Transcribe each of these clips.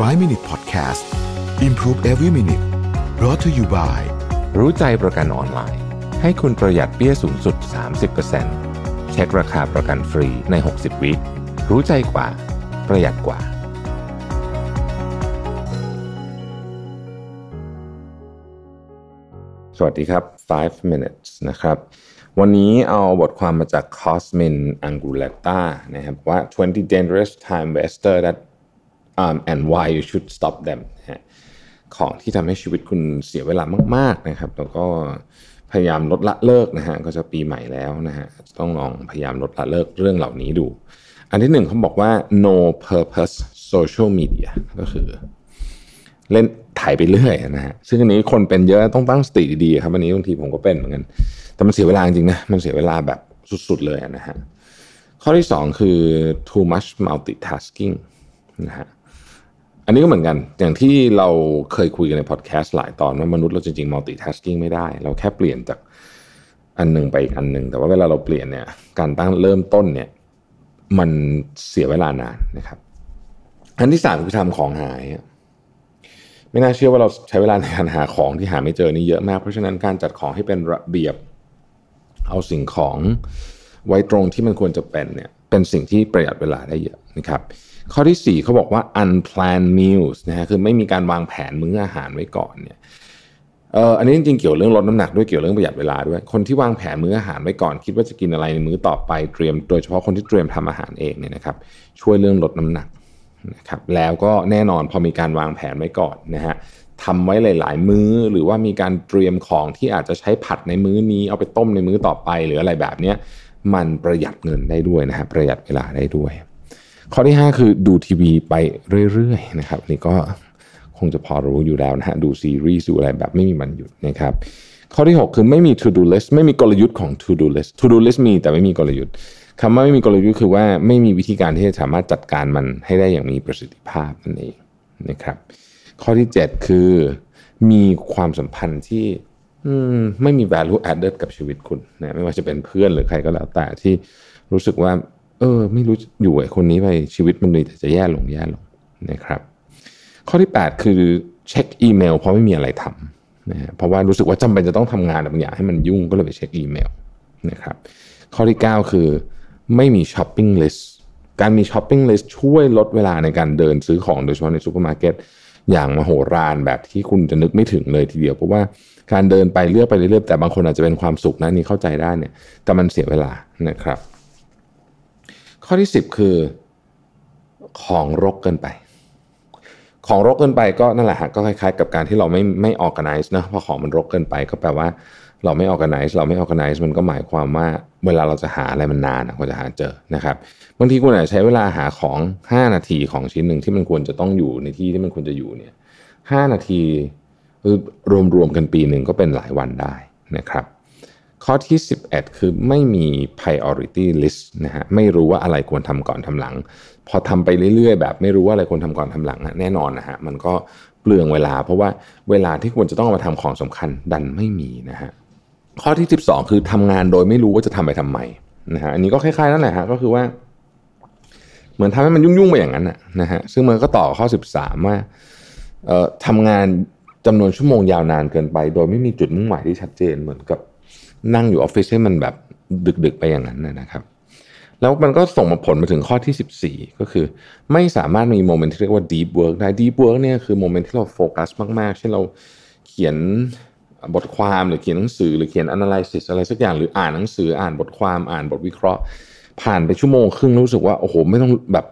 5 Minute Podcast Improve Every Minute brought to you by รู้ใจประกันออนไลน์ ให้คุณประหยัดเปี้ยสูงสุด 30%เช็คราคาประกันฟรีใน 60 วิรู้ใจกว่า ประหยัดกว่า สวัสดีครับ 5 minutes นะครับ วันนี้เอาบทความมาจาก Cosmin Anguletta นะครับว่า 20 dangerous time waster that um, and why you should stop them ของที่ทำให้ชีวิตคุณเสียเวลามาก ๆนะครับ แล้วก็พยายามลดละเลิกนะฮะก็จะปีใหม่แล้วนะฮะต้องลองพยายามลดละเลิกเรื่องเหล่านี้ดู อันที่หนึ่งเขาบอกว่า no purpose social media ก็คือ เล่นถ่ายไปเรื่อยนะฮะซึ่งอันนี้คนเป็นเยอะต้องตั้งสติดีๆครับอันนี้บางทีผมก็เป็นเหมือนกัน แต่มันเสียเวลาจริงนะมันเสียเวลาแบบสุดๆเลยนะฮะข้อที่สองคือ too much multitasking นะฮะ อันนี้ก็เหมือนกัน อย่างที่เราเคยคุยกันในพอดแคสต์หลายตอนว่ามนุษย์เราจริงๆ multitasking ไม่ได้ เราแค่เปลี่ยนจากอันหนึ่งไปอีกอันหนึ่ง แต่ว่าเวลาเราเปลี่ยนเนี่ย การตั้งเริ่มต้นเนี่ย มันเสียเวลานานนะครับ อันที่สามคือทำของหาย ไม่น่าเชื่อว่าเราใช้เวลาในการหาของที่หาไม่เจอนี่เยอะมาก เพราะฉะนั้นการจัดของให้เป็นระเบียบ เอาสิ่งของไว้ตรงที่มันควรจะเป็นเนี่ย เป็นสิ่งที่ประหยัดเวลาได้เยอะนะครับ ข้อที่ 4เขาบอกว่า unplanned meals นะฮะคือไม่มีการวางแผนมื้ออาหารไว้ก่อนเนี่ยเอออันนี้จริงๆเกี่ยวเรื่องลดน้ำหนักด้วยเกี่ยวเรื่องประหยัดเวลาด้วย คนที่วางแผนมื้ออาหารไว้ก่อน คิดว่าจะกินอะไรในมื้อต่อไปเตรียม โดยเฉพาะคนที่เตรียมทำอาหารเองเนี่ยนะครับ ช่วยเรื่องลดน้ำหนักนะครับแล้วก็แน่นอนพอมีการวางแผนไว้ก่อนนะฮะทำไว้หลาย ๆ มื้อหรือว่ามีการเตรียมของที่อาจจะใช้ผัดในมื้อนี้ เอาไปต้มในมื้อต่อไป หรืออะไรแบบเนี้ยมันประหยัดเงินได้ด้วยนะฮะประหยัดเวลาได้ด้วย ข้อที่ 5 คือดูทีวีไปเรื่อยๆนะครับอันนี่ก็คงจะพอรู้อยู่แล้วนะฮะดูซีรีส์ดูอะไรแบบไม่มีวันหยุดนะครับข้อที่ 6 คือไม่มี to do list ไม่มีกลยุทธ์ของ to do list to do list มีแต่ไม่มีกลยุทธ์คำว่าไม่มีกลยุทธ์คือว่าไม่มีวิธีการที่จะสามารถจัดการมันให้ได้อย่างมีประสิทธิภาพนั่นเองนะครับข้อที่ 7 คือมีความสัมพันธ์ที่ไม่มี value added กับชีวิตคุณนะไม่ว่าจะเป็นเพื่อนหรือใครก็แล้วแต่ที่รู้สึกว่า ออไม่รู้อยู่ไอ้คนนี้ไปชีวิตมันเลยแต่จะแย่ลงแย่ลงนะครับ ข้อที่ 8 คือเช็คอีเมลเพราะไม่มีอะไรทำนะเพราะว่ารู้สึกว่าจำเป็นจะต้องทำงานบางอย่างให้มันยุ่งก็เลยไปเช็คอีเมลนะครับข้อที่ 9 คือไม่มี shopping listการมี shopping list ช่วยลดเวลาในการเดินซื้อของโดยเฉพาะในซูเปอร์มาร์เก็ตอย่างมโหฬารแบบที่คุณจะนึกไม่ถึงเลยทีเดียว เพราะว่าการเดินไปเลือกไปเรื่อยๆแต่บางคนอาจจะเป็นความสุขนะนี่เข้าใจได้เนี่ยแต่มันเสียเวลานะครับ ข้อที่ 10 คือของรกเกินไป ของรกเกินไปก็นั่นแหละฮะก็คล้ายๆ กับการที่เราไม่ไม่ organize นะพอของมันรกเกินไปก็แปลว่าเราไม่ organize เราไม่ organize มันก็หมายความว่าเวลาเราจะหาอะไรมันนานกว่าจะหาเจอนะครับบางทีคุณอาจจะใช้เวลาหาของ 5 นาทีของชิ้นหนึ่งที่มันควรจะต้องอยู่ในที่ที่มันควรจะอยู่เนี่ยห้านาทีรวมๆกันปีหนึ่งก็เป็นหลายวันได้นะครับ ข้อที่ 11 คือไม่มี priority list นะฮะไม่รู้ว่าอะไรควรทำก่อนทำหลัง พอทำไปเรื่อยๆ แบบไม่รู้ว่าอะไรควรทำก่อนทำหลังแน่นอนนะฮะมันก็เปลืองเวลา เพราะว่าเวลาที่ควรจะต้องมาทำของสำคัญดันไม่มีนะฮะข้อที่ 12 คือทำงานโดยไม่รู้ว่าจะทำไปทำไมนะฮะอันนี้ก็คล้ายๆนั่นแหละฮะก็คือว่า เหมือนทำให้มันยุ่งๆไปอย่างนั้นนะฮะซึ่งมันก็ต่อข้อ 13 ว่าเอ่อทำงานจำนวนชั่วโมงยาวนานเกินไป โดยไม่มีจุดมุ่งหมายที่ชัดเจนเหมือนกับ นั่งอยู่ออฟฟิศให้มันแบบดึกๆไปอย่างนั้นนะครับ แล้วมันก็ส่งมาผลมาถึงข้อที่ 14 ก็คือ ไม่สามารถมี moment ที่เรียกว่า deep work ได้ deep work เนี่ยคือ moment ที่เราโฟกัสมากๆ เช่นเราเขียนบทความหรือเขียนหนังสือหรือเขียน analysis อะไรสักอย่างหรืออ่านหนังสืออ่านบทความอ่านบทวิเคราะห์ ผ่านไปชั่วโมงครึ่งรู้สึกว่าโอ้โหไม่ต้องแบบ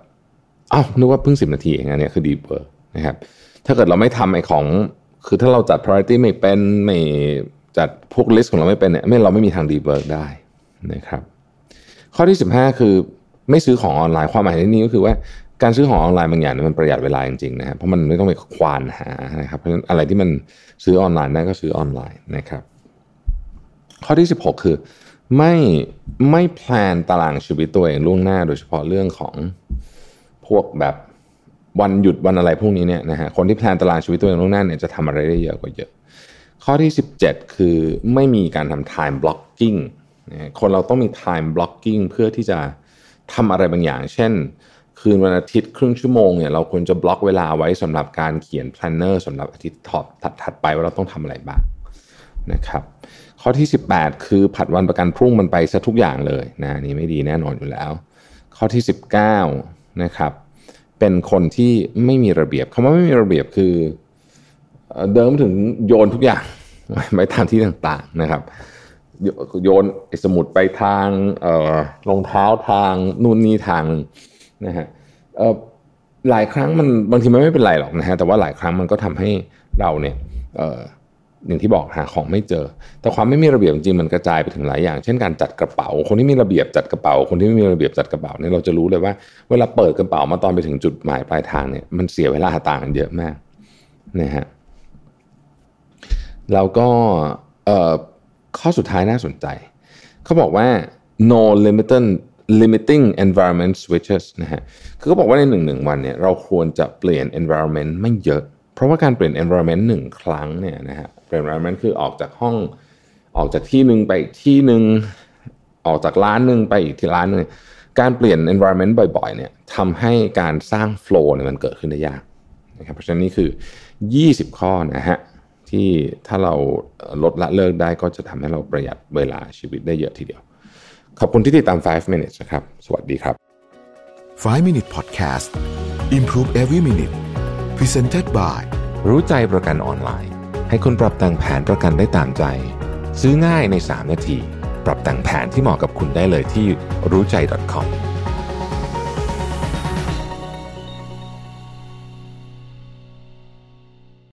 อ้าวนึกว่าเพิ่งสิบนาทีเองอันนี้คือ deep work นะครับถ้าเกิดเราไม่ทำไอ้ของคือถ้าเราจัด priority ไม่เป็นไม่ จัดพวก list ของเราไม่เป็นเนี่ยไม่เราไม่มีทาง deep work ได้นะครับข้อที่ 15 คือไม่ซื้อของออนไลน์ความหมายในนี้ก็คือว่าการซื้อของออนไลน์บางอย่างมันประหยัดเวลาจริงๆนะครับเพราะมันไม่ต้องไปควานหานะครับเพราะฉะนั้นอะไรที่มันซื้อออนไลน์ได้ก็ซื้อออนไลน์นะครับ ข้อที่ 16 คือไม่ไม่แพลนตารางชีวิตตัวเองล่วงหน้า โดยเฉพาะเรื่องของพวกแบบวันหยุดวันอะไรพวกนี้เนี่ยนะฮะคนที่แพลนตารางชีวิตตัวเองล่วงหน้าเนี่ยจะทำอะไรได้เยอะกว่าเยอะ ข้อที่ 17 คือไม่มีการทำ time blocking คนเราต้องมี time blocking เพื่อที่จะทำอะไรบางอย่าง เช่น คืนวันอาทิตย์ครึ่งชั่วโมงเนี่ยเราควรจะบล็อกเวลาไว้สำหรับการเขียน planner สำหรับอาทิตย์ท็อปถัดไปว่าเราต้องทำอะไรบ้างนะครับข้อที่ 18 คือผัดวันประกันพรุ่งมันไปซะทุกอย่างเลยนะนี่ไม่ดีแน่นอนอยู่แล้ว ข้อที่ 19นะครับเป็นคนที่ไม่มีระเบียบคำว่าไม่มีระเบียบคือ เดิมถึงโยนทุกอย่างไปตามที่ต่างๆนะครับ โยนสมุดไปทางรองเท้าทางนู่นนี่ทางนะฮะหลายครั้งมันบางทีมันไม่เป็นไรหรอกนะฮะแต่ว่าหลายครั้งมันก็ทำให้เราเนี่ยอย่างที่บอกหาของไม่เจอ แต่ความไม่มีระเบียบจริงมันกระจายไปถึงหลายอย่าง เช่นการจัดกระเป๋า คนที่มีระเบียบจัดกระเป๋า คนที่ไม่มีระเบียบจัดกระเป๋าเนี่ยเราจะรู้เลยว่า เวลาเปิดกระเป๋ามาตอนไปถึงจุดหมายปลายทางเนี่ยมันเสียเวลาต่างกันเยอะมากนะฮะ แล้วก็ข้อสุดท้ายน่าสนใจ เขาบอกว่า no limiting limiting environment switches นะฮะ คือเขาบอกว่าในหนึ่งหนึ่งวันเนี่ยเราควรจะเปลี่ยน environment ไม่เยอะ เพราะว่าการเปลี่ยน environment หนึ่งครั้งเนี่ยนะฮะ เปลี่ยน environment คือออกจากห้อง ออกจากที่หนึ่งไปอีกที่หนึ่ง ออกจากร้านหนึ่งไปอีกที่ร้านหนึ่ง การเปลี่ยน environment บ่อยๆ เนี่ยทำให้การสร้าง flow เนี่ยมันเกิดขึ้นได้ยากนะครับ เพราะฉะนั้นนี่คือ 20 ข้อนะฮะ ที่ถ้าเราลดละเลิกได้ก็จะทำให้เราประหยัดเวลาชีวิตได้เยอะทีเดียว ขอบคุณที่ติดตาม 5 minutes นะครับ สวัสดีครับ 5 minute podcast improve every minute presented by รู้ใจประกันออนไลน์ ให้คุณปรับแต่งแผนประกันได้ตามใจ ซื้อง่ายใน 3 นาที ปรับแต่งแผนที่เหมาะกับคุณได้เลยที่รู้ใจ .com